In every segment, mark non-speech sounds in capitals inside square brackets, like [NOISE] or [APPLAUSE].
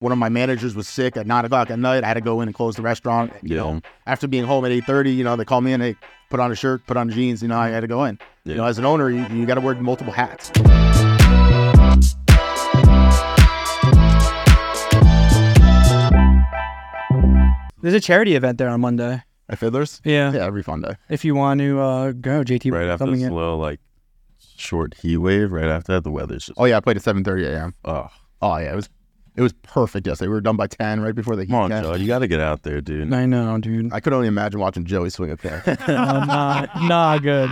one of my managers was sick at nine o'clock at night. I had to go in and close the restaurant. You Yeah. know, after being home at eight thirty, you know, they call me in. they put on a shirt, put on jeans. You know, I had to go in. Yeah. You know, as an owner, you, you got to wear multiple hats. There's a charity event there on Monday. At Fiddlers. Yeah. Yeah, every fun day. If you want to uh, go, JT Right after coming this in. little like short heat wave, right after that, the weather's just Oh yeah, I played at seven thirty a.m. oh. Oh yeah, it was it was perfect yesterday. We were done by ten, right before the heat. Come on, came. Joe, you got to get out there, dude. I know, dude. I could only imagine watching Joey swing a pair. [LAUGHS] Oh, nah, nah, good.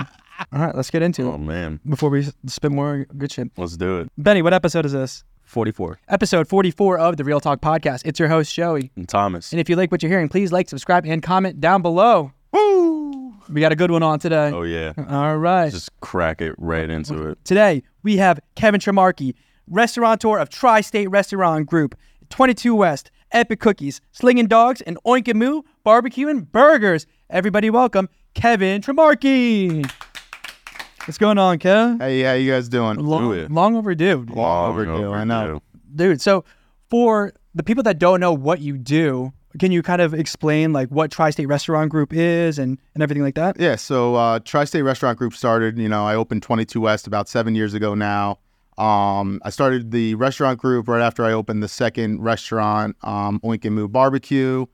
All right, let's get into it. Oh man, before we s- spit more good shit. let's do it. Benny, what episode is this? Forty-four. Episode 44 of the Reel Talk Podcast. It's your host, Joey. And Thomas. And if you like what you're hearing, please like, subscribe, and comment down below. Woo! We got a good one on today. Oh yeah, All right. just crack it right into it. Today, we have Kevin Trimarchi, restaurateur of Tri State Restaurant Group, 22 West, Epic Cookies, Slinging Dogs, and Oink and Moo Barbecue and Burgers. Everybody, welcome Kevin Trimarchi. What's going on, Kev? hey, how you guys doing? Long, it. long overdue, Long overdue, I know. dude. So, for the people that don't know what you do, can you kind of explain like what Tri State Restaurant Group is and and everything like that? Yeah, so uh, Tri-State Restaurant Group started. You know, I opened 22 West about seven years ago now. Um, I started the restaurant group right after I opened the second restaurant, um, Oink and Moo Barbecue.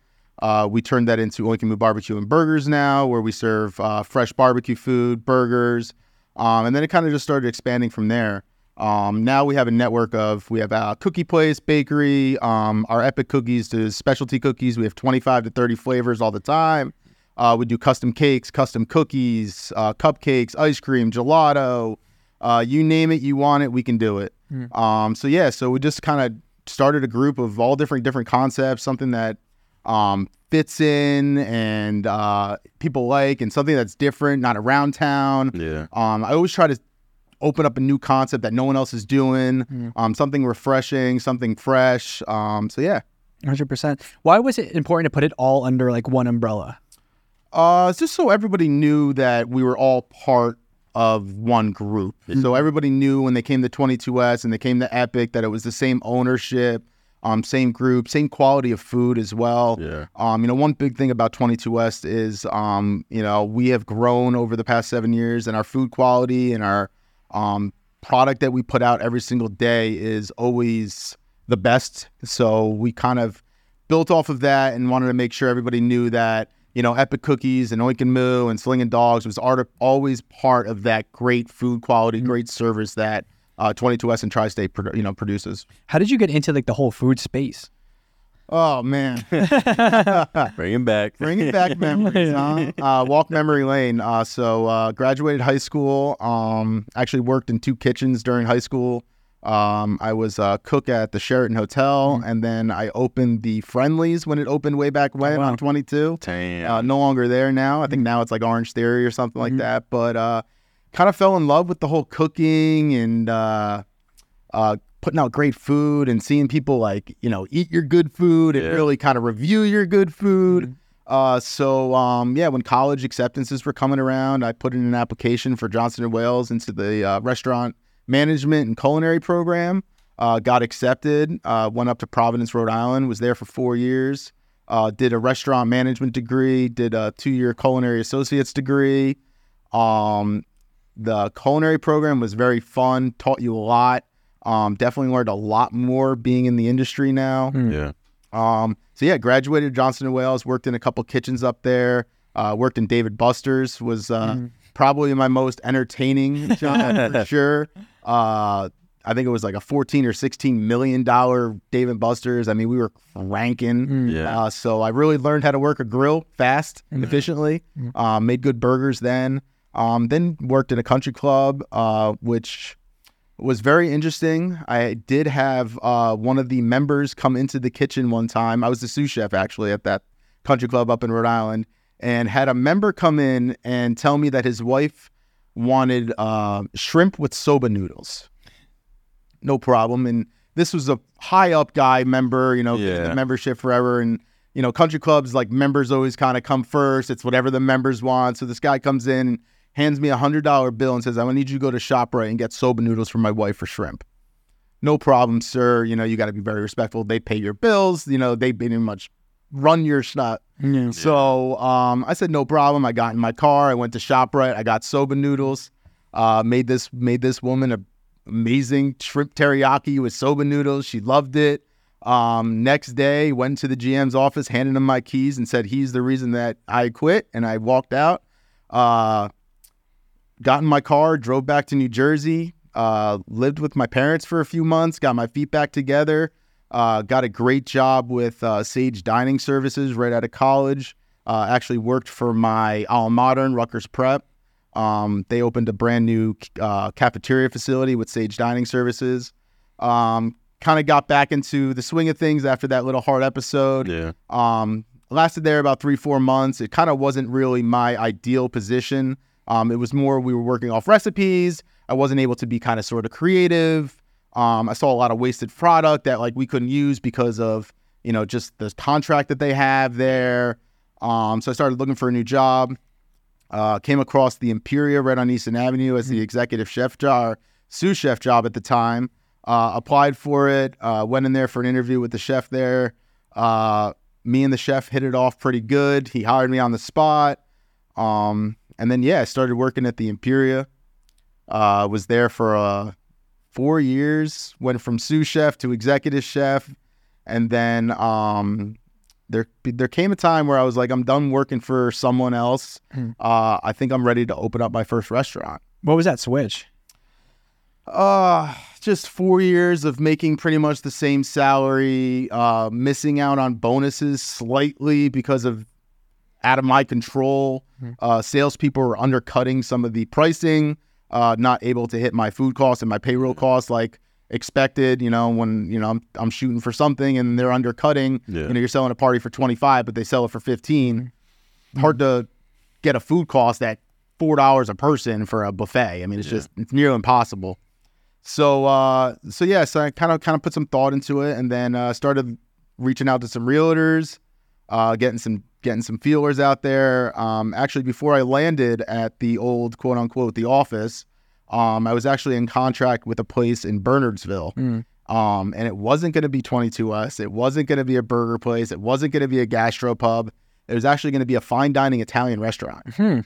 Uh, we turned that into Oink and Moo Barbecue and Burgers now, where we serve uh, fresh barbecue food, burgers, um, and then it kind of just started expanding from there. Um, now we have a network of we have a cookie place, bakery, um, our epic cookies to specialty cookies. We have 25 to 30 flavors all the time. Uh, we do custom cakes, custom cookies, uh, cupcakes, ice cream, gelato. Uh, you name it, you want it, we can do it. Um, so yeah, so we just kind of started a group of all different different concepts, something that um, fits in and uh, people like, and something that's different, not around town. Yeah. Um, I always try to open up a new concept that no one else is doing, um, something refreshing, something fresh. Um, so yeah, Hundred percent. Why was it important to put it all under like one umbrella? uh, it's just so everybody knew that we were all part of one group. So everybody knew when they came to 22S and they came to Epic that it was the same ownership, um, same group, same quality of food as well. Yeah. Um, you know, one big thing about 22 West is, um, you know, we have grown over the past seven years, and our food quality and our um, product that we put out every single day is always the best. So we kind of built off of that and wanted to make sure everybody knew that, you know, Epic Cookies and Oink and Moo and Slinging Dogs was art- always part of that great food quality, great service that uh, 22S and Tri-State, produ- you know, produces. How did you get into like the whole food space? Oh man. [LAUGHS] Bring him back. Bringing back memories, huh? [LAUGHS] Uh, walk memory lane. Uh, so uh, graduated high school. Um, actually worked in two kitchens during high school. Um, I was a cook at the Sheraton Hotel, and then I opened the Friendly's when it opened way back when wow. on 22. Damn. Uh, no longer there now. I think now it's like Orangetheory or something like that. But uh, kind of fell in love with the whole cooking and uh, uh, putting out great food and seeing people like you know eat your good food and Yeah. really kind of review your good food. Uh, so um, yeah, when college acceptances were coming around, I put in an application for Johnson and Wales into the uh, restaurant management and culinary program. Uh, got accepted. Uh, went up to Providence, Rhode Island. Was there for four years. Uh, did a restaurant management degree. Did a two-year culinary associates degree. Um, the culinary program was very fun. Taught you a lot. Um, definitely learned a lot more being in the industry now. yeah. Um, so yeah, graduated Johnson and Wales. Worked in a couple kitchens up there. Uh, worked in Dave & Buster's. Was uh, probably my most entertaining job [LAUGHS] for sure. Uh, I think it was like a 14 or 16 million dollar Dave & Buster's. I mean, we were ranking. Yeah. Uh, so I really learned how to work a grill fast, and efficiently. Um, made good burgers then. Um, then worked in a country club, uh, which was very interesting. I did have uh, one of the members come into the kitchen one time. I was the sous chef actually at that country club up in Rhode Island, and had a member come in and tell me that his wife wanted uh, shrimp with soba noodles. No problem. And this was a high up guy member, you know, Yeah. membership forever. And, you know, country clubs, like members always kind of come first. It's whatever the members want. So this guy comes in, hands me a $100 bill and says, I need you to go to ShopRite and get soba noodles for my wife for shrimp. no problem, sir. You know, you got to be very respectful. They pay your bills. You know, they pretty much run your shop. Yeah. So um, I said no problem. I got in my car. I went to ShopRite. I got soba noodles. Uh, made this made this woman a amazing shrimp teriyaki with soba noodles. She loved it. Um, next day, went to the GM's office, handed him my keys, and said he's the reason that I quit. And I walked out. Uh, got in my car, drove back to New Jersey. Uh, lived with my parents for a few months. Got my feet back together. Uh, got a great job with uh, Sage Dining Services right out of college. Uh, actually worked for my alma mater, Rutgers Prep. Um, they opened a brand new uh, cafeteria facility with Sage Dining Services. Um, kind of got back into the swing of things after that little hard episode. Yeah. Um, lasted there about three, four months. It kind of wasn't really my ideal position. Um, it was more we were working off recipes. I wasn't able to be kind of sort of creative. Um, I saw a lot of wasted product that like we couldn't use because of you know just the contract that they have there. Um, so I started looking for a new job. Uh, came across the Imperia right on Easton Avenue as the executive chef job, sous chef job at the time. Uh, applied for it. Uh, went in there for an interview with the chef there. Uh, me and the chef hit it off pretty good. He hired me on the spot. Um, and then yeah, I started working at the Imperia. Uh, was there for uh, four years. Went from sous chef to executive chef, and then um, there there came a time where I was like, I'm done working for someone else. Mm. Uh, I think I'm ready to open up my first restaurant. What was that switch? Uh, just four years of making pretty much the same salary, uh, missing out on bonuses slightly because of out of my control. Uh, salespeople were undercutting some of the pricing, uh, not able to hit my food costs and my payroll costs like expected. You know, when you know I'm, I'm shooting for something and they're undercutting. Yeah. You know, you're selling a party for 25, but they sell it for 15. Hard to get a food cost at four dollars a person for a buffet. I mean, it's Yeah. just it's near impossible. So uh, so yeah, so I kind of kind of put some thought into it, and then uh, started reaching out to some realtors, uh, getting some getting some feelers out there. Um, actually, before I landed at the old quote unquote the office, um, I was actually in contract with a place in Bernardsville. Mm. Um, and it wasn't going to be 22 West. It wasn't going to be a burger place. It wasn't going to be a gastropub. It was actually going to be a fine dining Italian restaurant. Hmm.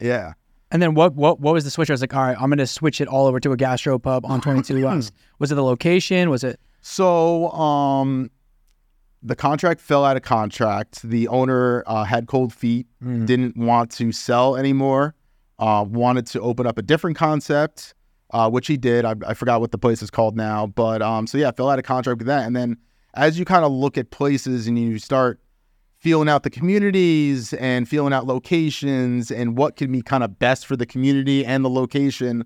Yeah. And then what what what was the switch? I was like, all right, I'm gonna switch it all over to a gastro pub on 22 West. [LAUGHS] Was it the location? Was it? So, um, the contract fell out of contract. The owner uh, had cold feet, Mm. didn't want to sell anymore, uh, wanted to open up a different concept, uh, which he did. I, I forgot what the place is called now, but um, so yeah, fell out of contract with that. And then as you kind of look at places and you start feeling out the communities and feeling out locations and what can be kind of best for the community and the location,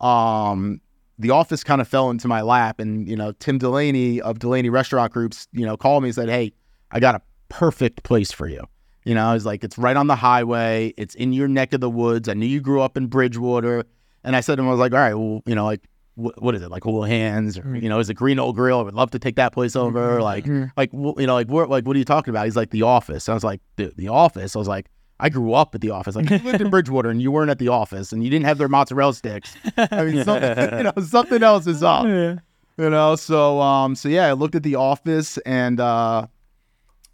um, the office kind of fell into my lap. And, you know, Tim Delaney of Delaney Restaurant Groups, you know, called me and said, Hey, I got a perfect place for you. You know, I was like, it's right on the highway. It's in your neck of the woods. I knew you grew up in Bridgewater. And I said to him, I was like, all right, well, you know, like, wh- what is it? Like Whole Hands or, you know, is it Green Old Grill? I would love to take that place over. Like, Mhm. like, you know, like, what, like, what are you talking about? He's like, The Office. I was like, The, the Office? I was like, I grew up at The Office. Like, you lived in [LAUGHS] Bridgewater and you weren't at The Office and you didn't have their mozzarella sticks. I mean, something, [LAUGHS] you know, something else is up Yeah. you know so um so yeah i looked at the office and uh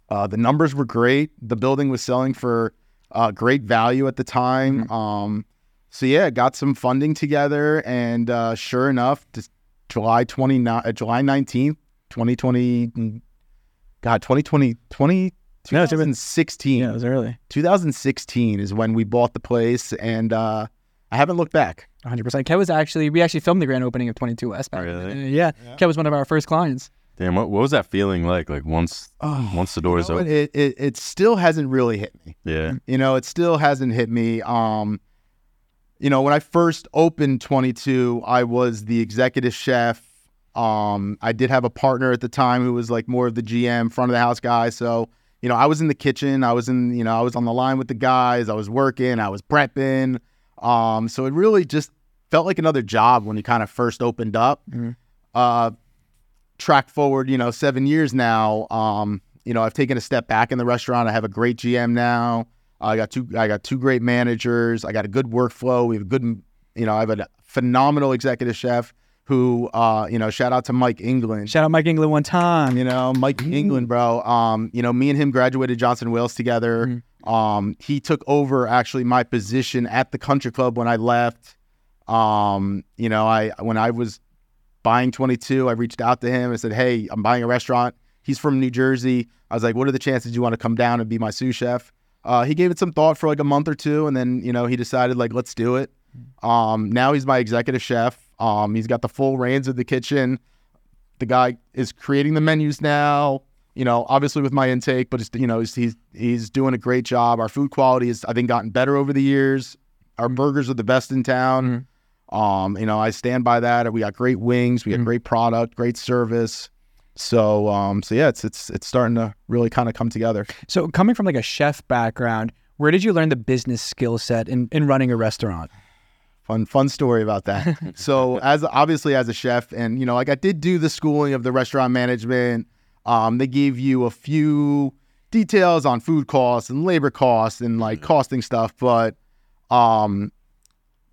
uh the numbers were great the building was selling for uh great value at the time um so yeah got some funding together and uh sure enough just july 29 uh, july 19th 2020 mm, god 2020 20 No, 2016 Yeah, it was early. 2016 is when we bought the place and uh i haven't looked back 100. percent Kev was actually we actually filmed the grand opening of 22 West. back Really? then. Yeah. Kev was one of our first clients. Damn, what, what was that feeling like? Like once oh, once the doors you know, open? it, it, it still hasn't really hit me Yeah. you know it still hasn't hit me um you know when i first opened 22 i was the executive chef um i did have a partner at the time who was like more of the gm front of the house guy so you know i was in the kitchen i was in you know i was on the line with the guys i was working i was prepping um so it really just felt like another job when you kind of first opened up Mhm. uh track forward you know seven years now um you know i've taken a step back in the restaurant i have a great gm now I got two. I got two great managers. I got a good workflow. We have a good, you know, I have a phenomenal executive chef who uh, you know, shout out to Mike England. Shout out Mike England one time. You know, Mike England, bro. Um, you know, me and him graduated Johnson Wales together. Um, he took over actually my position at the country club when I left. Um, you know, I when I was buying 22, I reached out to him and said, "Hey, I'm buying a restaurant." He's from New Jersey. I was like, "What are the chances you want to come down and be my sous chef?" Uh, he gave it some thought for like a month or two, and then you know he decided like, "Let's do it." Um, now he's my executive chef. Um, he's got the full reins of the kitchen. The guy is creating the menus now. You know, obviously with my intake, but you know he's, he's he's doing a great job. Our food quality has I think gotten better over the years. Our burgers are the best in town. Um, you know, I stand by that. We got great wings. We got great product, great service. So, um, so yeah, it's it's it's starting to really kind of come together. So coming from like a chef background, where did you learn the business skill set in, in running a restaurant? Fun fun story about that. [LAUGHS] so, as obviously as a chef, and you know, like I did do the schooling of the restaurant management. Um, they gave you a few details on food costs and labor costs and like costing stuff, but um,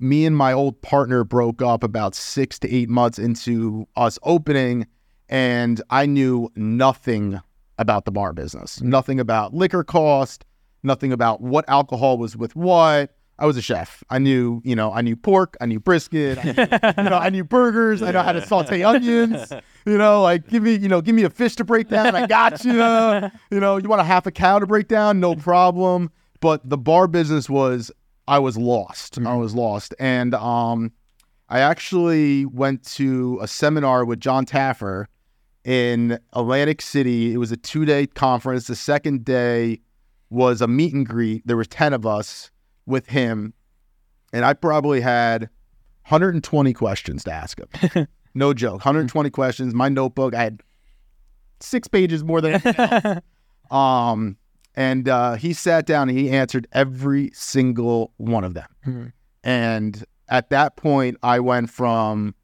me and my old partner broke up about six to eight months into us opening, and I knew nothing about the bar business, nothing about liquor cost, nothing about what alcohol was with what. I was a chef. I knew, you know, I knew pork, I knew brisket, I knew, you know, I knew burgers, I know how to saute onions. You know, like give me, you know, give me a fish to break down. I got you. [LAUGHS] You know, you want a half a cow to break down, no problem. But the bar business was, I was lost. I was lost, and um, I actually went to a seminar with John Taffer in Atlantic City. It was a two day conference. The second day was a meet and greet. There were 10 of us with him. And I probably had 120 questions to ask him. [LAUGHS] no joke. 120 questions. My notebook, I had six pages more than. [LAUGHS] Um, and uh, he sat down and he answered every single one of them. And at that point, I went from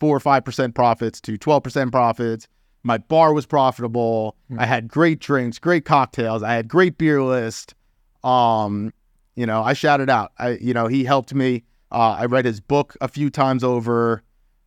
four or five percent profits to twelve percent profits. My bar was profitable. I had great drinks, great cocktails. I had great beer list. Um, you know, I shouted out. I, you know, he helped me. Uh, I read his book a few times over.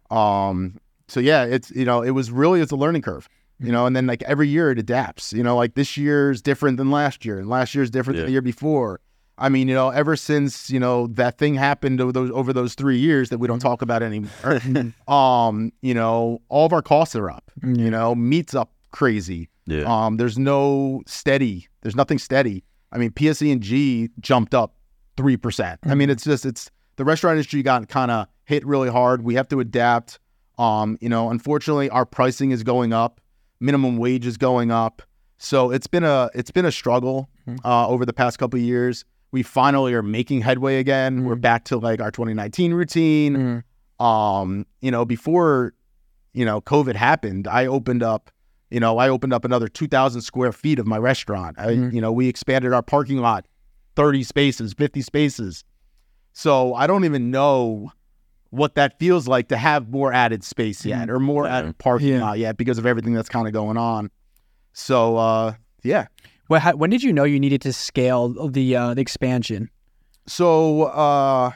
Um, so yeah, it's you know, it was really it's a learning curve. You know, and then like every year it adapts. You know, like this year's different than last year, and last year's different Yeah. than the year before. I mean, you know, ever since you know that thing happened over those over those three years that we don't talk about anymore. [LAUGHS] um, you know, all of our costs are up. You know, meat's up crazy. Yeah. Um, there's no steady. There's nothing steady. I mean, PSE and G jumped up three percent. I mean, it's just it's the restaurant industry got kind of hit really hard. We have to adapt. Um, you know, unfortunately, our pricing is going up. Minimum wage is going up. So it's been a it's been a struggle uh, over the past couple of years. We finally are making headway again. We're back to like our 2019 routine. Um, you know, before you know COVID happened, I opened up. You know, I opened up another 2,000 square feet of my restaurant. I, You know, we expanded our parking lot, 30 spaces, 50 spaces. So I don't even know what that feels like to have more added space yet or more added parking Yeah. lot yet because of everything that's kind of going on. So uh, yeah. Well, how, when did you know you needed to scale the uh, the expansion? So uh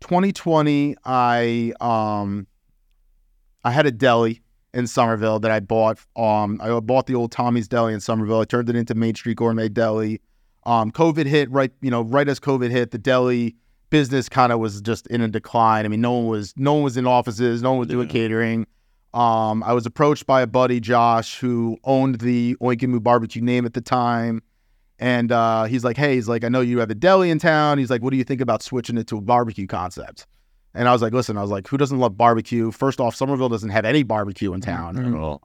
2020 I um I had a deli in Somerville that I bought um I bought the old Tommy's Deli in Somerville. I turned it into Main Street Gourmet Deli. Um COVID hit right, you know, right as COVID hit, the deli business kind of was just in a decline. I mean, no one was no one was in offices, no one was doing catering. Um I was approached by a buddy Josh who owned the Oink and Moo barbecue name at the time. And uh, he's like, hey, he's like, I know you have a deli in town. He's like, what do you think about switching it to a barbecue concept? And I was like, listen, I was like, who doesn't love barbecue? First off, Somerville doesn't have any barbecue in town.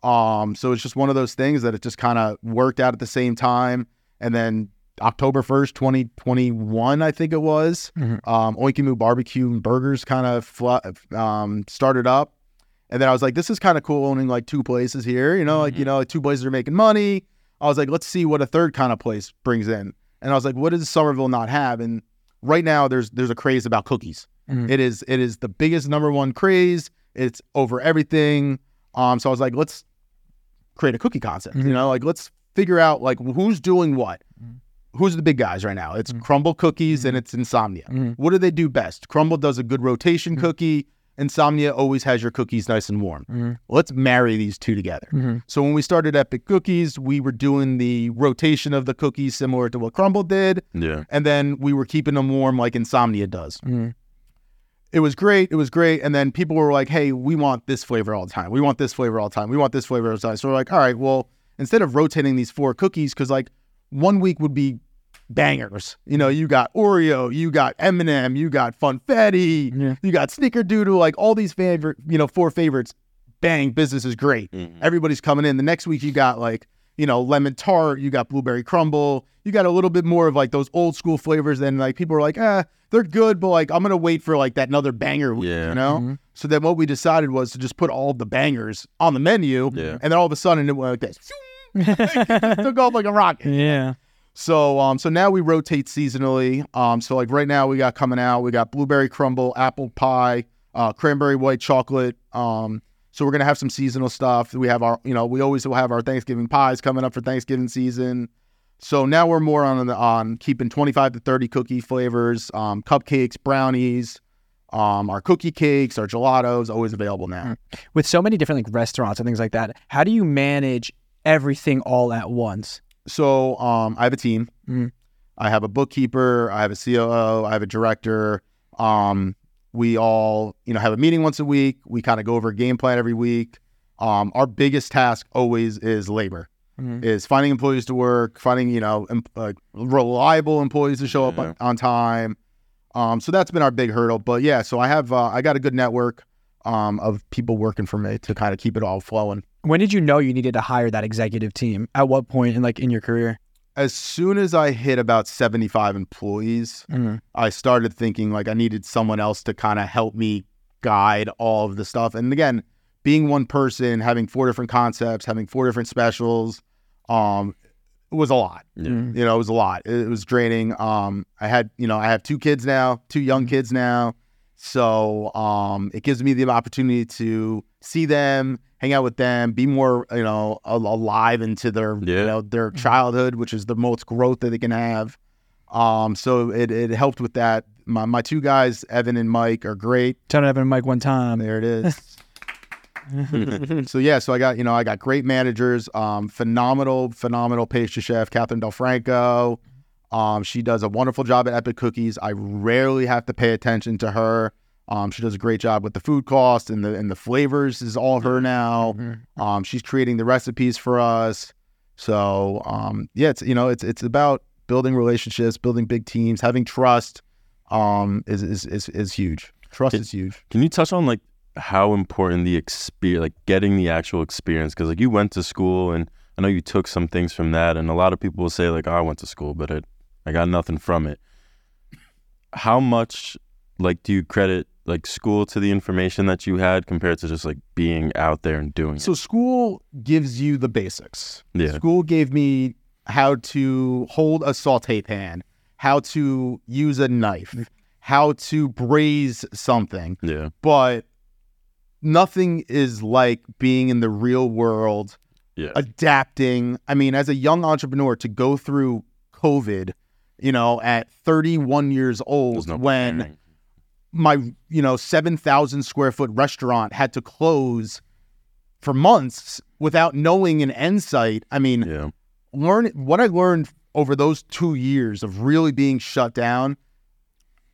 All. Um, so it's just one of those things that it just kind of worked out at the same time. And then October 1st, 2021, I think it was, um, Oink and Moo Barbecue and Burgers kind of fl- um, started up. And then I was like, this is kind of cool owning like two places here, you know, like, you know, like two places are making money. I was like, let's see what a third kind of place brings in. And I was like, what does Somerville not have? And right now there's there's a craze about cookies. It is it is the biggest number one craze. It's over everything. Um, so I was like, let's create a cookie concept. You know, like let's figure out like who's doing what. Who's the big guys right now? It's Crumbl Cookies and it's Insomnia. What do they do best? Crumbl does a good rotation cookie. Insomnia always has your cookies nice and warm. Mhm. Let's marry these two together. Mhm. So when we started Epic Cookies, we were doing the rotation of the cookies similar to what Crumbl did, Yeah. and then we were keeping them warm like Insomnia does. Mhm. It was great. It was great. And then people were like, "Hey, we want this flavor all the time. We want this flavor all the time. We want this flavor all the time." So we're like, "All right, well, instead of rotating these four cookies, because like one week would be bangers. You know, you got Oreo, you got M&M, you got Funfetti, Yeah. you got Snickerdoodle, like all these favorite, you know, four favorites. Bang, business is great. Everybody's coming in. The next week you got like, you know, lemon tart, you got blueberry crumble, you got a little bit more of like those old school flavors. Then like people are like, ah, they're good, but like I'm gonna wait for like that another banger week, Yeah. you know? So then what we decided was to just put all the bangers on the menu. Yeah. And then all of a sudden it went like this. [LAUGHS] Took off like a rocket. Yeah. So um so now we rotate seasonally. Um so like right now we got coming out, we got blueberry crumble, apple pie, uh cranberry white chocolate. Um so we're gonna have some seasonal stuff. We have our you know, we always will have our Thanksgiving pies coming up for Thanksgiving season. So now we're more on the on keeping 25 to 30 cookie flavors, um, cupcakes, brownies, um, our cookie cakes, our gelatos, always available now. With so many different like restaurants and things like that, how do you manage everything all at once? So um, I have a team. Mhm. I have a bookkeeper. I have a COO. I have a director. Um, we all, you know, have a meeting once a week. We kind of go over a game plan every week. Um, our biggest task always is labor, Mhm. is finding employees to work, finding you know em- uh, reliable employees to show up Yeah. on, on time. Um, so that's been our big hurdle. But yeah, so I have uh, I got a good network um, of people working for me to kind of keep it all flowing. When did you know you needed to hire that executive team? At what point in like in your career? As soon as I hit about 75 employees, Mhm. I started thinking like I needed someone else to kind of help me guide all of the stuff. And again, being one person, having four different concepts, having four different specials, um, it was a lot. Yeah. Mhm. You know, it was a lot. It, it was draining. Um, I had, you know, I have two kids now, two young kids now. So um, it gives me the opportunity to see them, hang out with them, be more, you know, alive into their, you know, their childhood, which is the most growth that they can have. Um, so it, it helped with that. My, my two guys, Evan and Mike, are great. Tell Evan and Mike one time. There it is. [LAUGHS] [LAUGHS] so yeah, so I got you know I got great managers, um, phenomenal, phenomenal pastry chef Catherine Del Franco. Um, she does a wonderful job at Epic Cookies. I rarely have to pay attention to her. Um, she does a great job with the food cost and the and the flavors is all her now. Mhm. Um, she's creating the recipes for us. So um, yeah, it's you know it's it's about building relationships, building big teams, having trust. Um, is is is, is huge. Trust is huge. Can you touch on like how important the experience, like getting the actual experience? Because like you went to school, and I know you took some things from that, and a lot of people will say like, oh, I went to school, but it, I got nothing from it. How much like do you credit like school to the information that you had compared to just like being out there and doing So school gives you the basics. Yeah. School gave me how to hold a saute pan, how to use a knife, how to braise something, Yeah. but nothing is like being in the real world, adapting. I mean, as a young entrepreneur to go through COVID, you know, at 31 years old no when preparing. my you know 7000 square foot restaurant had to close for months without knowing an end sight i mean Yeah. learn what i learned over those two years of really being shut down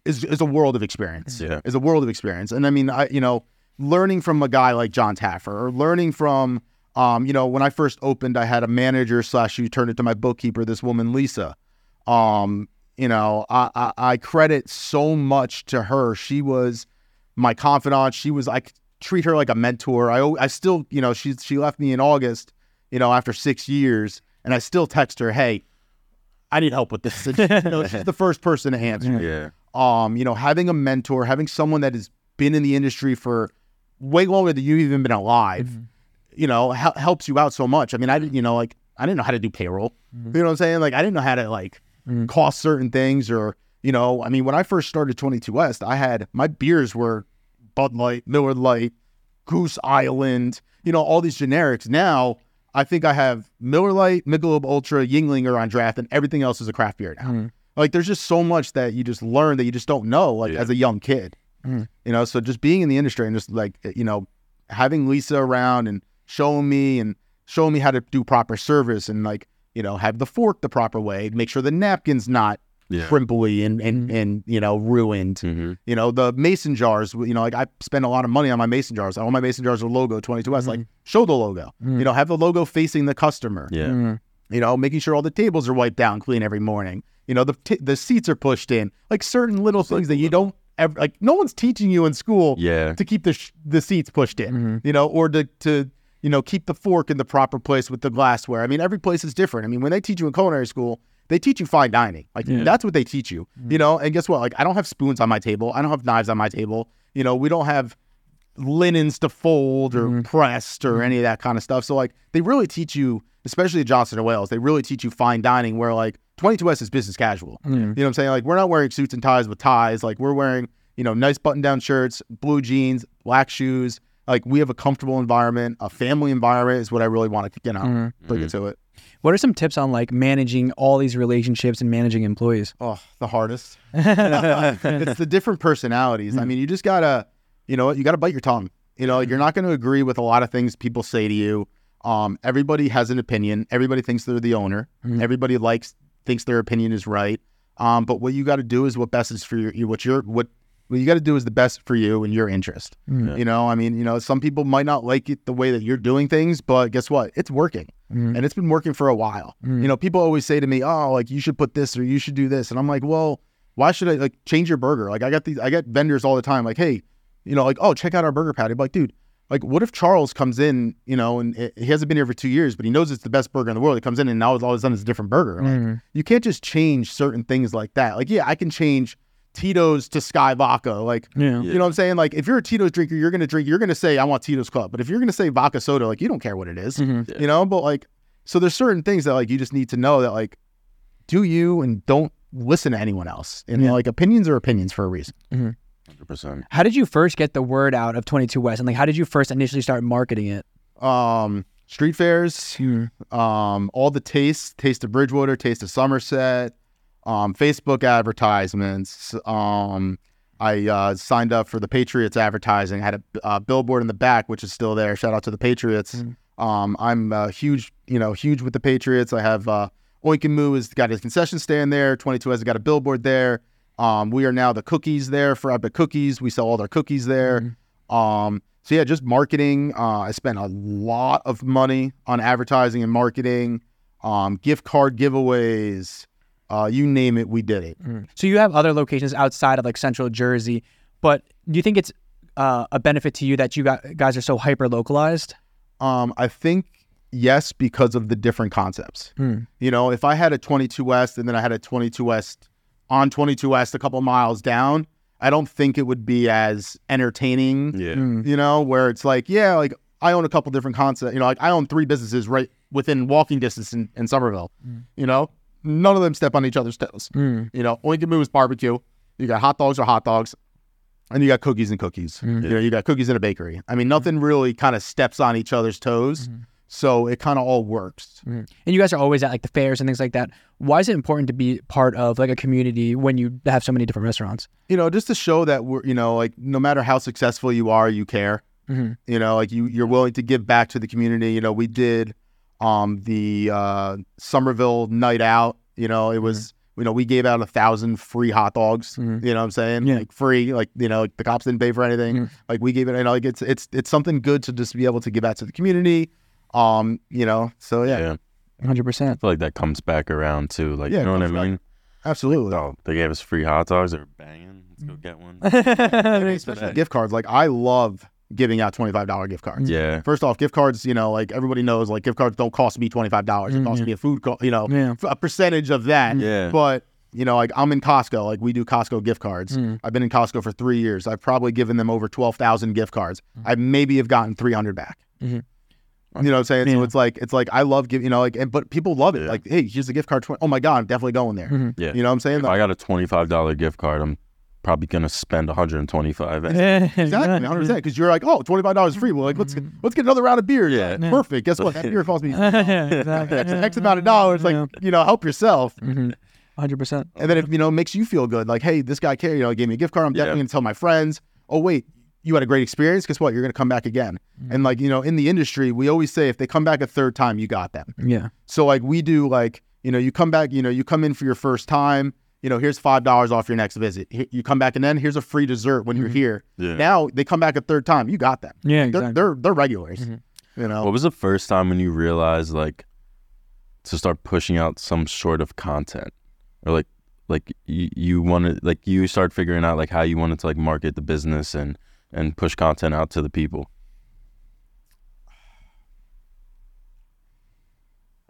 is, is a world of experience Yeah. is a world of experience and i mean i you know learning from a guy like john taffer or learning from um, you know when i first opened i had a manager slash who turned into my bookkeeper this woman lisa um, you know, I, I, I credit so much to her. She was my confidant. She was, I treat her like a mentor. I, I still, you know, she, she left me in August, you know, after six years, and I still text her, hey, I need help with this. You know, she's the first person to answer. Yeah. Um, you know, having a mentor, having someone that has been in the industry for way longer than you've even been alive, you know, hel- helps you out so much. I mean, I didn't, you know, like I didn't know how to do payroll. You know what I'm saying? Like I didn't know how to like Mhm. cost certain things or, you know, I mean, when I first started 22 West, I had my beers were Bud Light, Miller Lite, Goose Island, you know, all these generics. Now I think I have Miller Lite, Michelob Ultra, Yinglinger on draft, and everything else is a craft beer now. Mhm. Like there's just so much that you just learn that you just don't know, like Yeah. as a young kid. Mm. You know, so just being in the industry and just like you know having Lisa around and showing me and showing me how to do proper service and like you know have the fork the proper way, make sure the napkin's not Yeah. crimply and and Mm. and you know ruined. hmm You know the mason jars. You know, like I spend a lot of money on my mason jars. All my mason jars are logo 22s. Like show the logo. Mm. You know, have the logo facing the customer. Yeah. Mm. You know, making sure all the tables are wiped down clean every morning. You know, the t- the seats are pushed in. Like certain little things that you don't ever like. No one's teaching you in school Yeah. to keep the sh- the seats pushed in. Mhm. You know, or to to you know keep the fork in the proper place with the glassware. I mean, every place is different. I mean, when they teach you in culinary school, they teach you fine dining. Like Yeah. that's what they teach you. Mm-hmm. You know, and guess what? Like I don't have spoons on my table. I don't have knives on my table. You know, we don't have linens to fold or mm-hmm. pressed or mm-hmm. any of that kind of stuff. So like they really teach you, especially at Johnson and Wales, they really teach you fine dining where like 22S is business casual. Mm. You know what I'm saying? Like we're not wearing suits and ties with ties. Like we're wearing, you know, nice button down shirts, blue jeans, black shoes. Like we have a comfortable environment, a family environment is what I really want to, you know, Mhm. bring it to it. What are some tips on like managing all these relationships and managing employees? Oh, the hardest. [LAUGHS] [LAUGHS] it's the different personalities. I mean, you just gotta, you know, you gotta bite your tongue. You know, you're not gonna agree with a lot of things people say to you. Um, everybody has an opinion. Everybody thinks they're the owner. Mhm. Everybody likes thinks their opinion is right. Um, but what you got to do is what best is for your, you. What your what what you got to do is the best for you and your interest. Mm. You know, I mean, you know, some people might not like it the way that you're doing things, but guess what? It's working, Mm. and it's been working for a while. Mm. You know, people always say to me, "Oh, like you should put this or you should do this," and I'm like, "Well, why should I like change your burger?" Like I got these, I get vendors all the time, like, "Hey, you know, like, oh, check out our burger patty." I'm like, dude, like, what if Charles comes in, you know, and it, he hasn't been here for two years, but he knows it's the best burger in the world. He comes in and now all of a sudden it's a different burger. Like, Mm. you can't just change certain things like that. Like, yeah, I can change Tito's to Skyy Vodka. Like, Yeah. you know what I'm saying? Like, if you're a Tito's drinker, you're gonna drink. You're gonna say, "I want Tito's Club." But if you're gonna say vodka soda, like, you don't care what it is, Mhm. you know. But like, so there's certain things that like you just need to know that like, do you and don't listen to anyone else. And Yeah. like, opinions are opinions for a reason. 100%. How did you first get the word out of 22 West? And like, how did you first initially start marketing it? Um, street fairs, um, all the tastes, taste of Bridgewater, taste of Somerset, um, Facebook advertisements. Um, I uh, signed up for the Patriots advertising. had a uh, billboard in the back, which is still there. Shout out to the Patriots. Mm. Um, I'm uh, huge, you know, huge with the Patriots. I have uh, Oink and Moo has got his concession stand there. 22 has got a billboard there. Um, we are now the cookies there for Epic Cookies. We sell all their cookies there. Um, so yeah, just marketing. Uh, I spent a lot of money on advertising and marketing, um, gift card giveaways, uh, you name it, we did it. Mm. So you have other locations outside of like Central Jersey, but do you think it's uh, a benefit to you that you got, guys are so hyper localized? Um, I think yes, because of the different concepts. Mm. You know, if I had a 22 West and then I had a 22 West on 22 West a couple miles down, I don't think it would be as entertaining. Yeah. Mm. You know, where it's like, yeah, like I own a couple different concepts. You know, like I own three businesses right within walking distance in, in Somerville. You know, none of them step on each other's toes. Mm. You know, Oink and Moo is barbecue. You got hot dogs or hot dogs, and you got cookies and cookies. Mm. You know, you got cookies in a bakery. I mean, nothing really kind of steps on each other's toes, so it kind of all works. Mm. And you guys are always at like the fairs and things like that. Why is it important to be part of like a community when you have so many different restaurants? You know, just to show that we're, you know, like no matter how successful you are, you care. Mhm. You know, like you you're willing to give back to the community. You know, we did um the uh Somerville night out. You know, it was you know we gave out a thousand free hot dogs. Mhm. You know what I'm saying? Yeah. Like free. Like you know, like the cops didn't pay for anything. Mhm. Like we gave it. You know, like it's it's it's something good to just be able to give back to the community. Um, you know, so yeah, Yeah. 100%. I feel like that comes back around too. Like, Yeah, you know what I comes back. mean? absolutely. Oh, they gave us free hot dogs. They're banging. Let's go get one. [LAUGHS] Especially gift cards. Like I love giving out twenty five dollar gift cards. yeah. First off, gift cards, you know, like everybody knows, like gift cards don't cost me twenty five dollars. It costs Mhm. me a food, co- you know, Yeah. f- a percentage of that. Yeah. But you know, like I'm in Costco, like we do Costco gift cards. Mm. I've been in Costco for three years. I've probably given them over twelve thousand gift cards. Mm. I maybe have gotten three hundred back. Mhm. You know what I'm saying? So it's like it's like I love giving, you know, like, and but people love it. Yeah. Like, hey, here's a gift card. 20, oh my god, I'm definitely going there. Mhm. Yeah. You know what I'm saying? If I got a twenty-five dollar gift card, I'm probably gonna spend one hundred and twenty-five. Exactly, 100 percent. Because you're like, oh, 25 dollars free. Well, like let's get, let's get another round of beer. Yeah. Yeah. perfect. Guess what? That beer cost me yeah, [LAUGHS] exactly. X, X amount of dollars. Like Yeah. you know, help yourself. Mhm. 100%. And then it, you know, makes you feel good. Like, hey, this guy care. You know, gave me a gift card. I'm Yeah. definitely gonna tell my friends. oh wait, you had a great experience. Guess what? You're gonna come back again. And mm. like you know, in the industry, we always say if they come back a third time, you got them. Yeah. So like we do like you know you come back you know you come in for your first time you know here's five dollars off your next visit Here- you come back and then here's a free dessert when you're mm-hmm. here Yeah. now they come back a third time you got them Yeah, they're exactly. they're, they're regulars mm-hmm. you know What was the first time when you realized like to start pushing out some sort of content, or like like you, you wanted like you start figuring out like how you wanted to like market the business and and push content out to the people.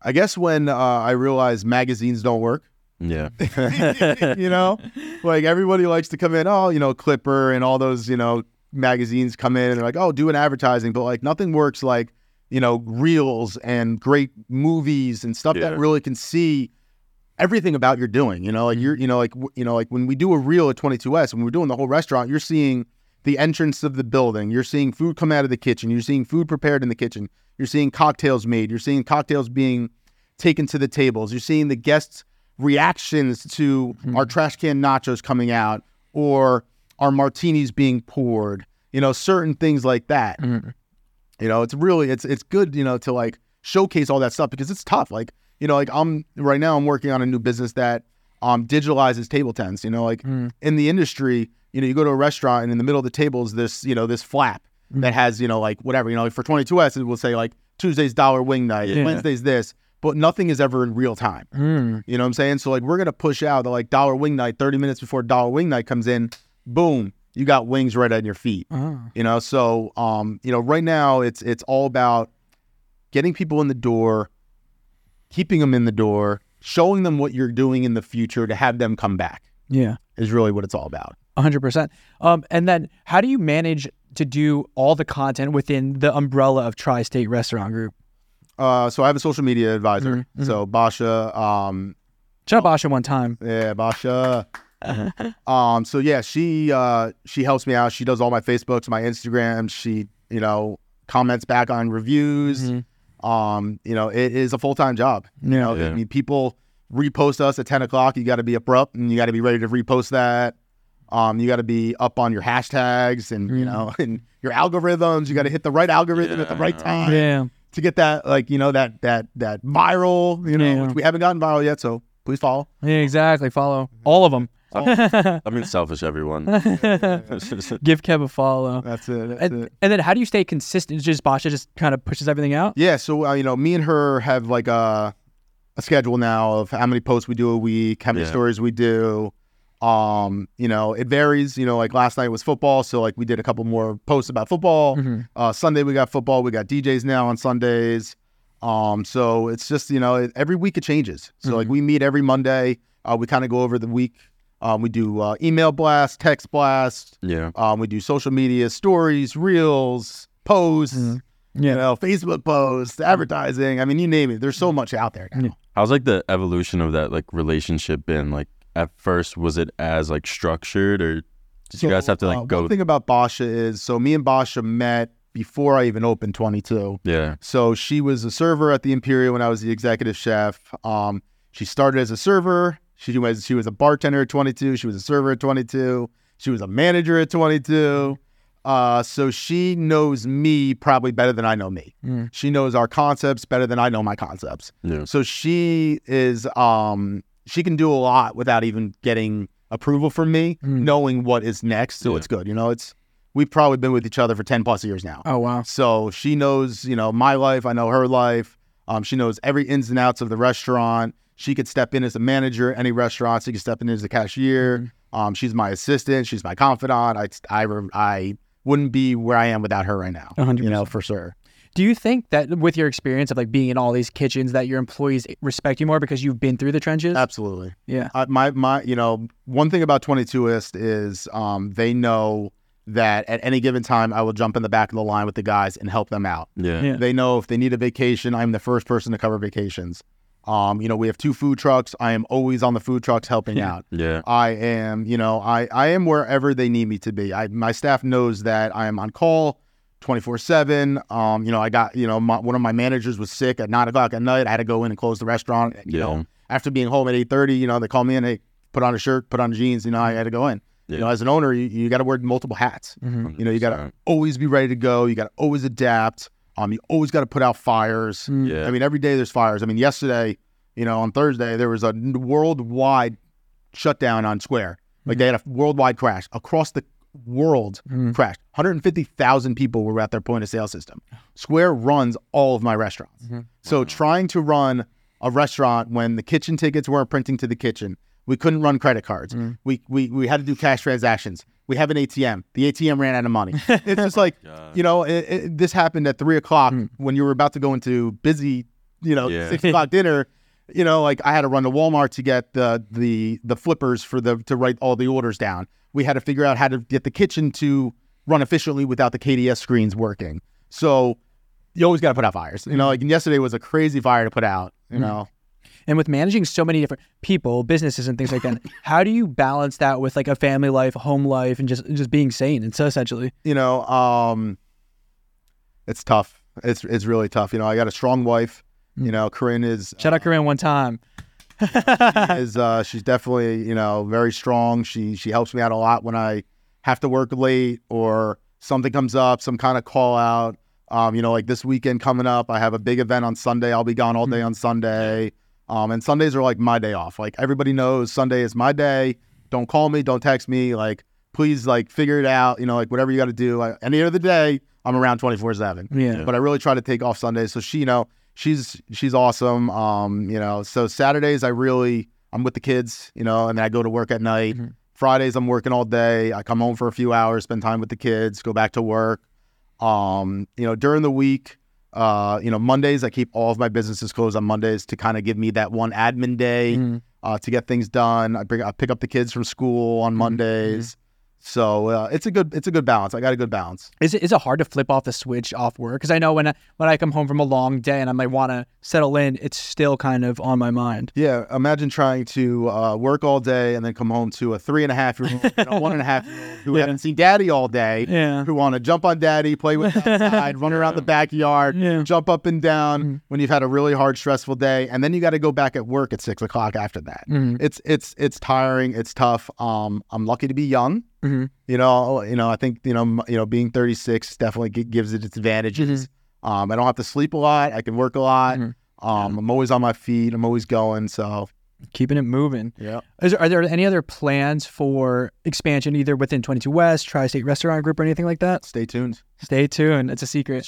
I guess when uh, I realized magazines don't work. Yeah, [LAUGHS] you know? Like everybody likes to come in oh you know clipper and all those you know magazines come in and they're like oh do an advertising. But like nothing works like you know reels and great movies and stuff that really can see everything about you're doing you know? Like you're you know like you know like when we do a reel at 22s when we're doing the whole restaurant you're seeing the entrance of the building. You're seeing food come out of the kitchen. You're seeing food prepared in the kitchen. You're seeing cocktails made. You're seeing cocktails being taken to the tables. You're seeing the guests reactions to mm-hmm. our trash can nachos coming out or our martinis being poured you know certain things like that. Mm-hmm. You know it's really it's it's good you know to like showcase all that stuff because it's tough. Like you know like i'm right now i'm working on a new business that um digitalizes table tents you know like mm. in the industry you know you go to a restaurant and in the middle of the table is this you know this flap that has you know like whatever you know for 22s it will say like tuesday's dollar wing night Yeah. wednesday's this but nothing is ever in real time Mm. you know what I'm saying? So like we're gonna push out the like dollar wing night 30 minutes before dollar wing night comes in, boom, you got wings right at your feet. Oh. You know, so um, you know, right now it's it's all about getting people in the door, keeping them in the door, showing them what you're doing in the future to have them come back Yeah. is really what it's all about. 100%. Um, and then how do you manage to do all the content within the umbrella of Tri State Restaurant Group? Uh, so I have a social media advisor. Mhm, mhm. So Basha, um, Shout out Basha one time. Yeah, Basha. [LAUGHS] um, so yeah, she uh she helps me out. She does all my Facebooks, my Instagram. She, you know, comments back on reviews. Mhm. Um, you know, it is a full time job. You know, Yeah. I mean people repost us at ten o'clock. You gotta be abrupt and you gotta be ready to repost that. Um, you gotta be up on your hashtags and you Mm. know, and your algorithms. You gotta hit the right algorithm at the right time Yeah. to get that like, you know, that that that viral, you know, Yeah. which we haven't gotten viral yet, so please follow. Yeah, exactly. Follow all of them. I mean selfish everyone. [LAUGHS] Give Kev a follow. That's it. That's And, it. and then how do you stay consistent? It's just Basha just kind of pushes everything out? Yeah. So uh, you know, me and her have like a a schedule now of how many posts we do a week, how many Yeah. stories we do. Um, you know, it varies. You know, like last night was football, so like we did a couple more posts about football. Mhm. Uh, Sunday we got football. We got DJs now on Sundays. Um, so it's just you know it, every week it changes. So like we meet every Monday. Uh, we kind of go over the week. Um, we do uh, email blast, text blast. yeah. Um, we do social media stories, reels, posts. Mhm. You know, Facebook posts, advertising. I mean, you name it. There's so much out there now. Yeah. How's like the evolution of that like relationship been? Like at first was it as like structured or did you guys have to like uh, go One thing about Basha is, so me and Basha met before I even opened 22. Yeah. So she was a server at the Imperia when I was the executive chef. Um, she started as a server. She was she was a bartender at 22. She was a server at 22. She was a manager at 22. Uh, so she knows me probably better than I know me. Mm. She knows our concepts better than I know my concepts. Yeah. So she is um she can do a lot without even getting approval from me, Mm. knowing what is next. So Yeah. it's good. You know, it's we've probably been with each other for 10 plus years now. Oh, wow. So she knows, you know, my life. I know her life. Um, she knows every ins and outs of the restaurant. She could step in as a manager at any restaurant. She could step in as a cashier. Mm-hmm. Um, she's my assistant. She's my confidant. I, I, I wouldn't be where I am without her right now. A hundred You know, for sure. Do you think that with your experience of like being in all these kitchens that your employees respect you more because you've been through the trenches? Absolutely. Yeah. Uh, my my you know one thing about 22 West is um, they know that at any given time I will jump in the back of the line with the guys and help them out. Yeah. Yeah. They know if they need a vacation, I'm the first person to cover vacations. Um, you know, we have two food trucks. I am always on the food trucks helping Yeah. out. Yeah. I am, you know, I I am wherever they need me to be. I my staff knows that I am on call 24 seven. Um, you know, I got, you know, my, one of my managers was sick at nine o'clock at night. I had to go in and close the restaurant. You Yeah. know, after being home at 8:30, you know, they call me in, they put on a shirt, put on jeans. You know, I had to go in. You know, as an owner, you, you got to wear multiple hats. Mhm. You know, you got to always be ready to go. You got to always adapt. Um, you always got to put out fires. Mm. Yeah. I mean, every day there's fires. I mean, yesterday, you know, on Thursday there was a worldwide shutdown on Square. Like they had a worldwide crash across the world. Mm. Crashed. 150,000 people were at their point of sale system. Square runs all of my restaurants. Mhm. So trying to run a restaurant when the kitchen tickets weren't printing to the kitchen, we couldn't run credit cards. Mm. We, we we had to do cash transactions. We have an ATM. The ATM ran out of money. it's just like [LAUGHS] God. you know, it, it, this happened at three o'clock Mm. when you were about to go into busy, you know, Yeah. six [LAUGHS] o'clock dinner. You know, like I had to run to Walmart to get the the the flippers for the to write all the orders down. We had to figure out how to get the kitchen to run efficiently without the KDS screens working. So you always got to put out fires. You know, like yesterday was a crazy fire to put out. You Mm. know, And with managing so many different people, businesses, and things like that, [LAUGHS] how do you balance that with like a family life, home life, and just just being sane? And so essentially, you know, um, it's tough. It's it's really tough. You know, I got a strong wife. Mm. You know, Corinne is shout out Corinne one time. [LAUGHS] is uh, she's definitely you know very strong. She she helps me out a lot when I have to work late or something comes up, some kind of call out. Um, you know, like this weekend coming up, I have a big event on Sunday. I'll be gone all day on Sunday. Um, and Sundays are like my day off. Like everybody knows Sunday is my day. Don't call me, don't text me. Like please, like figure it out. You know, like whatever you got to do. I, at the end of the day, I'm around 24 seven Yeah. but I really try to take off Sundays. So she, you know, she's she's awesome. Um, you know, so Saturdays I really I'm with the kids, you know, and then I go to work at night. Mhm. Fridays I'm working all day. I come home for a few hours, spend time with the kids, go back to work. Um, you know, during the week, uh, you know, Mondays I keep all of my businesses closed on Mondays to kind of give me that one admin day Mhm. uh, to get things done. I bring I pick up the kids from school on Mondays. So uh, it's a good it's a good balance. I got a good balance. Is it is it hard to flip off the switch off work? Because I know when I, when I come home from a long day and I might want to settle in, it's still kind of on my mind. Yeah, imagine trying to uh, work all day and then come home to a three and a half year old and a one and a half year old who [LAUGHS] Yeah. haven't seen daddy all day, Yeah. who want to jump on daddy, play with outside, run around the [LAUGHS] backyard, Yeah. jump up and down Mhm. when you've had a really hard, stressful day, and then you got to go back at work at six o'clock after that. Mhm. It's it's it's tiring. It's tough. Um, I'm lucky to be young. Mhm. You know, you know, I think you know, you know, being 36 definitely gi- gives it its advantages. Um, I don't have to sleep a lot. I can work a lot. Mhm. Um, I'm always on my feet. I'm always going. So Keeping it moving. yeah. Is there, are there any other plans for expansion, either within 22 West, Tri State Restaurant Group, or anything like that? Stay tuned. Stay tuned. It's a secret.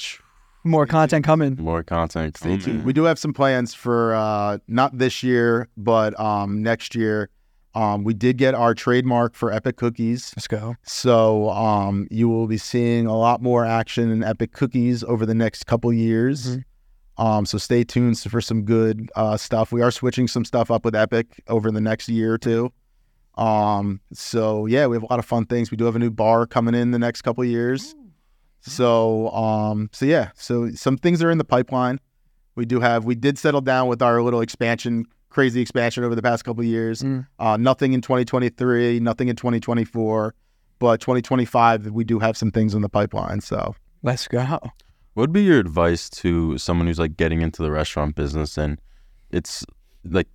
More content coming. More content. Stay coming. tuned. We do have some plans for uh, not this year, but um, next year. Um, we did get our trademark for Epic Cookies, Let's go. so um, you will be seeing a lot more action in Epic Cookies over the next couple years. Mhm. Um, so stay tuned for some good uh, stuff. We are switching some stuff up with Epic over the next year or two. Um, so yeah, we have a lot of fun things. We do have a new bar coming in the next couple years. So um, so yeah, so some things are in the pipeline. We do have we did settle down with our little expansion, crazy expansion over the past couple years. Mm. Uh, nothing in 2023, nothing in 2024, but 2025 we do have some things in the pipeline. So Let's go. What would be your advice to someone who's like getting into the restaurant business and it's like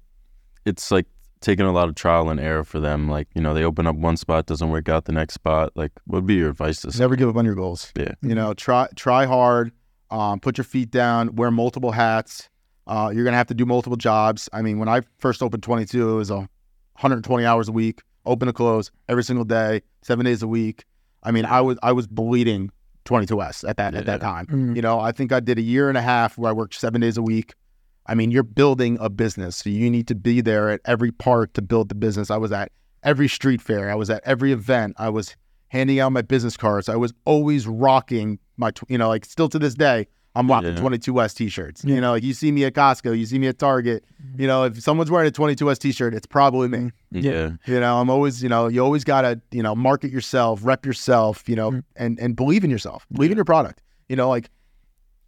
it's like taking a lot of trial and error for them. Like, you know, they open up one spot, doesn't work out the next spot. Like, what would be your advice to someone? never give up on your goals. Yeah. You know, try try hard. Um, put your feet down. Wear multiple hats. Uh, you're gonna have to do multiple jobs. I mean, when I first opened 22, it was a 120 hours a week, open to close every single day, seven days a week. I mean, I was I was bleeding 22s at that at that time. Mm. You know, I think I did a year and a half where I worked seven days a week. I mean, you're building a business, so you need to be there at every part to build the business. I was at every street fair. I was at every event. I was handing out my business cards. I was always rocking my, tw- you know, like still to this day, I'm rocking Yeah. 22 West t-shirts. Yeah. You know, like you see me at Costco, you see me at Target. You know, if someone's wearing a 22 West t-shirt, it's probably me. Yeah. You know, I'm always, you know, you always gotta, you know, market yourself, rep yourself, you know, Mm. and and believe in yourself, believe in your product. You know, like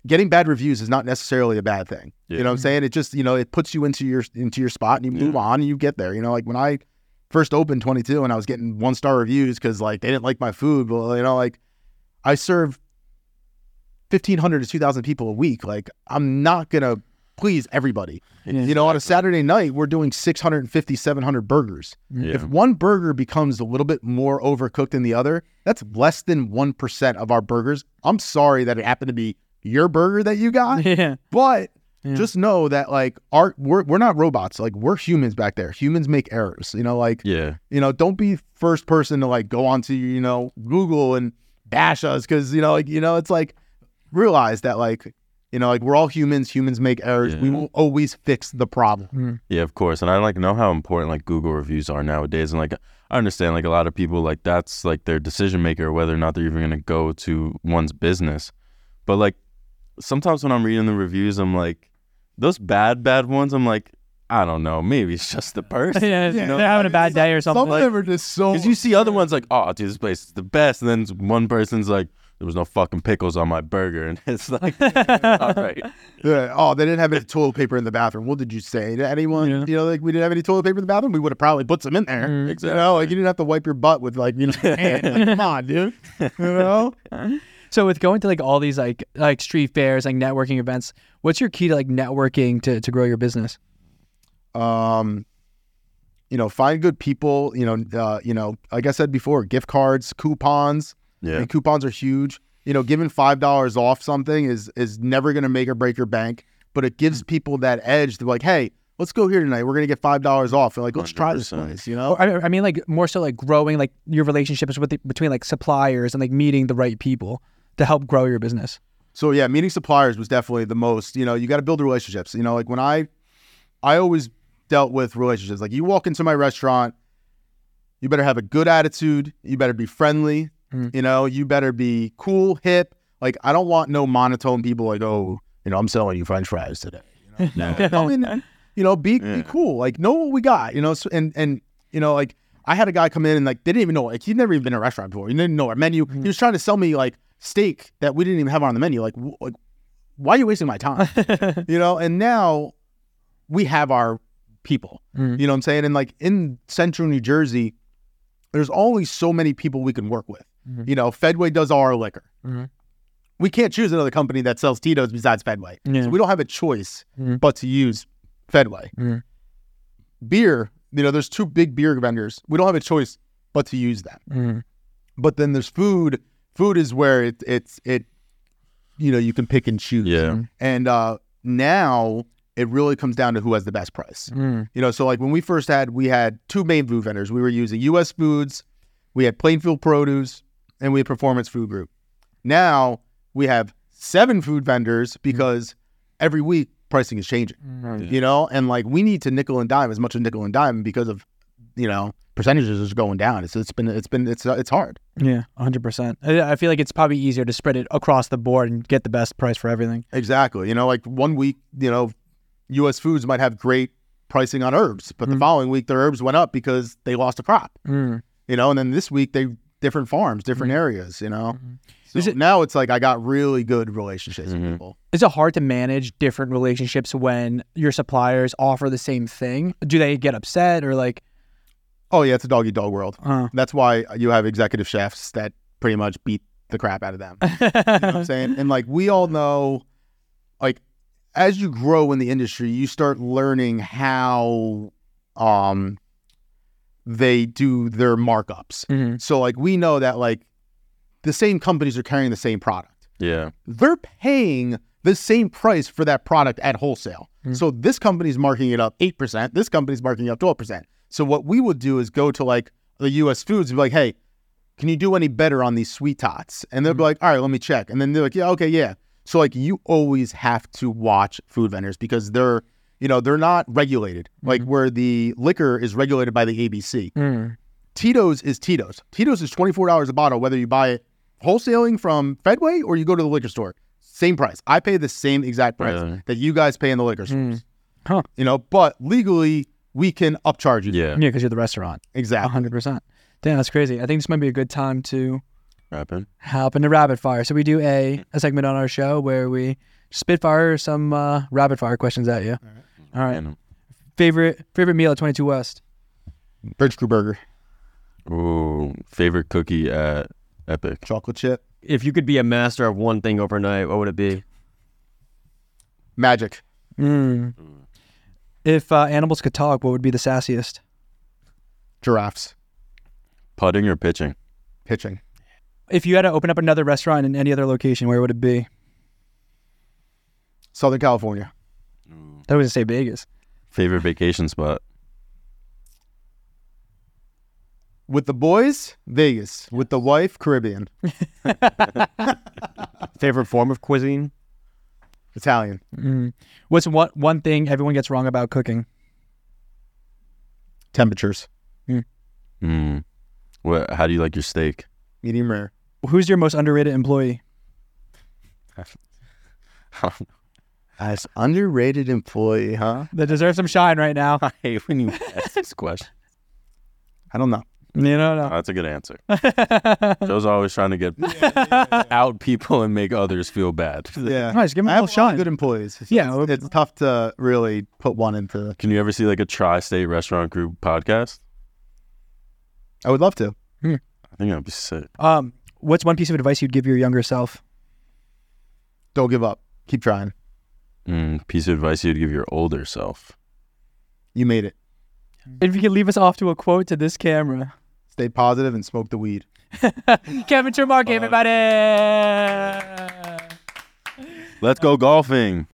getting bad reviews is not necessarily a bad thing. You know what I'm saying? It just, you know, it puts you into your into your spot and you Yeah. move on and you get there. You know, like when I first opened 22 and I was getting one star reviews because like they didn't like my food, but you know, like I serve 1,500 to 2,000 people a week. Like I'm not gonna please everybody. You know, on a Saturday night, we're doing 650, 700 burgers. Yeah. If one burger becomes a little bit more overcooked than the other, that's less than 1% of our burgers. I'm sorry that it happened to be your burger that you got, [LAUGHS] Yeah. but just know that like our we're we're not robots. Like we're humans back there. Humans make errors. You know, like Yeah. you know, don't be first person to like go onto you know Google and bash us because you know like you know it's like realize that like you know like we're all humans. Humans make errors. We Yeah. will always fix the problem. Mm. Yeah, of course. And I like know how important like Google reviews are nowadays. And like I understand like a lot of people like that's like their decision maker whether or not they're even gonna go to one's business. But like sometimes when I'm reading the reviews, I'm like, those bad, bad ones, I'm like, I don't know, maybe it's just the [LAUGHS] person. yeah, Yeah. they're having a bad day or Some something. of them are just so. Because you see other ones like, oh, dude, this place is the best. And then one person's like, there was no fucking pickles on my burger. And [LAUGHS] it's like, [LAUGHS] all right. Yeah. Oh, they didn't have any toilet paper in the bathroom. What did you say to anyone? Yeah. You know, like we didn't have any toilet paper in the bathroom. We would have probably put some in there. Mm. You know, like you didn't have to wipe your butt with like you know. [LAUGHS] hand. Like, come on, dude. You know. So with going to like all these like like street fairs, like networking events, what's your key to like networking to, to grow your business? um you know find good people you know uh, you know like i said before gift cards coupons Yeah. and coupons are huge you know giving five dollars off something is is never going to make or break your bank but it gives people that edge to be like hey let's go here tonight we're going to get five dollars off and like let's try this place you know I, I mean like more so like growing like your relationships with the, between like suppliers and like meeting the right people to help grow your business. So yeah, meeting suppliers was definitely the most. You know, you got to build relationships. You know, like when I, I always dealt with relationships. Like you walk into my restaurant, you better have a good attitude. You better be friendly. Mm. You know, you better be cool, hip. Like I don't want no monotone people. Like oh, you know, I'm selling you French fries today. You know, [LAUGHS] no. Come in, you know, be Yeah. be cool. Like know what we got. You know, so, and and you know, like I had a guy come in and like they didn't even know. Like he'd never even been in a restaurant before. He didn't know our menu. He was trying to sell me like steak that we didn't even have on the menu. Like, wh- like why are you wasting my time? [LAUGHS] you know. And now we have our people. Mm. You know what I'm saying? And like in central New Jersey, there's only so many people we can work with. Mhm. You know, Fedway does all our liquor. Mhm. We can't choose another company that sells Tito's besides Fedway. Yeah. So we don't have a choice Mhm. but to use Fedway. Mhm. Beer, you know, there's two big beer vendors. We don't have a choice but to use them. Mm. But then there's food. Food is where it, it's it, you know, you can pick and choose. Yeah. And uh, now it really comes down to who has the best price. Mm. You know, so like when we first had, we had two main food vendors. We were using U.S. Foods, we had Plainfield Produce, and we have Performance Food Group. Now we have seven food vendors because every week pricing is changing. Mm. You know, and like we need to nickel and dime as much as nickel and dime because of, you know, percentages are going down. It's it's been it's been it's it's hard. Yeah, hundred percent. I I feel like it's probably easier to spread it across the board and get the best price for everything. Exactly. You know, like one week, you know, U.S. Foods might have great pricing on herbs, but the Mhm. following week their herbs went up because they lost a crop. Mm. You know, and then this week they different farms, different areas. You know, Mhm. so Is it- now it's like I got really good relationships with people. Is it hard to manage different relationships when your suppliers offer the same thing? Do they get upset or like? Oh yeah, it's a dog eat dog world. Uh, That's why you have executive chefs that pretty much beat the crap out of them. You know what I'm [LAUGHS] saying? And like we all know, like as you grow in the industry, you start learning how um they do their markups. Mhm. So like we know that like the same companies are carrying the same product. Yeah. They're paying the same price for that product at wholesale. Mm. So this company's marking it up 8%, this company's marking it up 12%. So what we would do is go to like the US Foods and be like, "Hey, can you do any better on these sweet tots?" And they'll be like, "All right, let me check." And then they're like, "Yeah, okay, yeah." So like you always have to watch food vendors because they're, you know, they're not regulated. Like where the liquor is regulated by the ABC. Mm. Tito's is Tito's. Tito's is twenty four dollars a bottle, whether you buy it wholesaling from Fedway or you go to the liquor store. Same price. I pay the same exact price Really? that you guys pay in the liquor stores. Mm. Huh. You know, but legally we can upcharge you. Yeah. Yeah, because you're the restaurant. Exactly. hundred percent. Damn, that's crazy. I think this might be a good time to Rapping. hop into rapid fire. So we do a, a segment on our show where we spitfire some uh, rapid fire questions at you. All right. And- Favorite favorite meal at Twenty Two West. Bridge Crew Burger, Ooh, favorite cookie at Epic. chocolate chip, If you could be a master of one thing overnight, what would it be? magic. Mm. If uh, animals could talk, what would be the sassiest? Giraffes. Putting or pitching? Pitching. If you had to open up another restaurant in any other location, where would it be? Southern California. I was gonna say Vegas. Favorite vacation spot? With the boys, Vegas. With the wife, Caribbean. [LAUGHS] Favorite form of cuisine? Italian. Mm. What's one one thing everyone gets wrong about cooking? Temperatures. Mm. What? How do you like your steak? Medium rare. Who's your most underrated employee? [LAUGHS] As underrated employee, huh? That deserves some shine right now. [LAUGHS] I hate when you ask this question. I don't know. You don't Oh, know. that's a good answer. Joe's always trying to get [LAUGHS] out people and make others feel bad. Yeah. Nice, give them a I have little a lot of shine. good employees. It's, Yeah, well- it's tough to really put one into. The, Can you ever see like a tri-state restaurant group podcast? I would love to. I think that'd be sick. Um, what's one piece of advice you'd give your younger self? Don't give up. Keep trying. Mm, piece of advice you'd give your older self. You made it. If you could leave us off to a quote to this camera. Stay positive and smoke the weed. [LAUGHS] Kevin Trimarchi, everybody. Let's go golfing.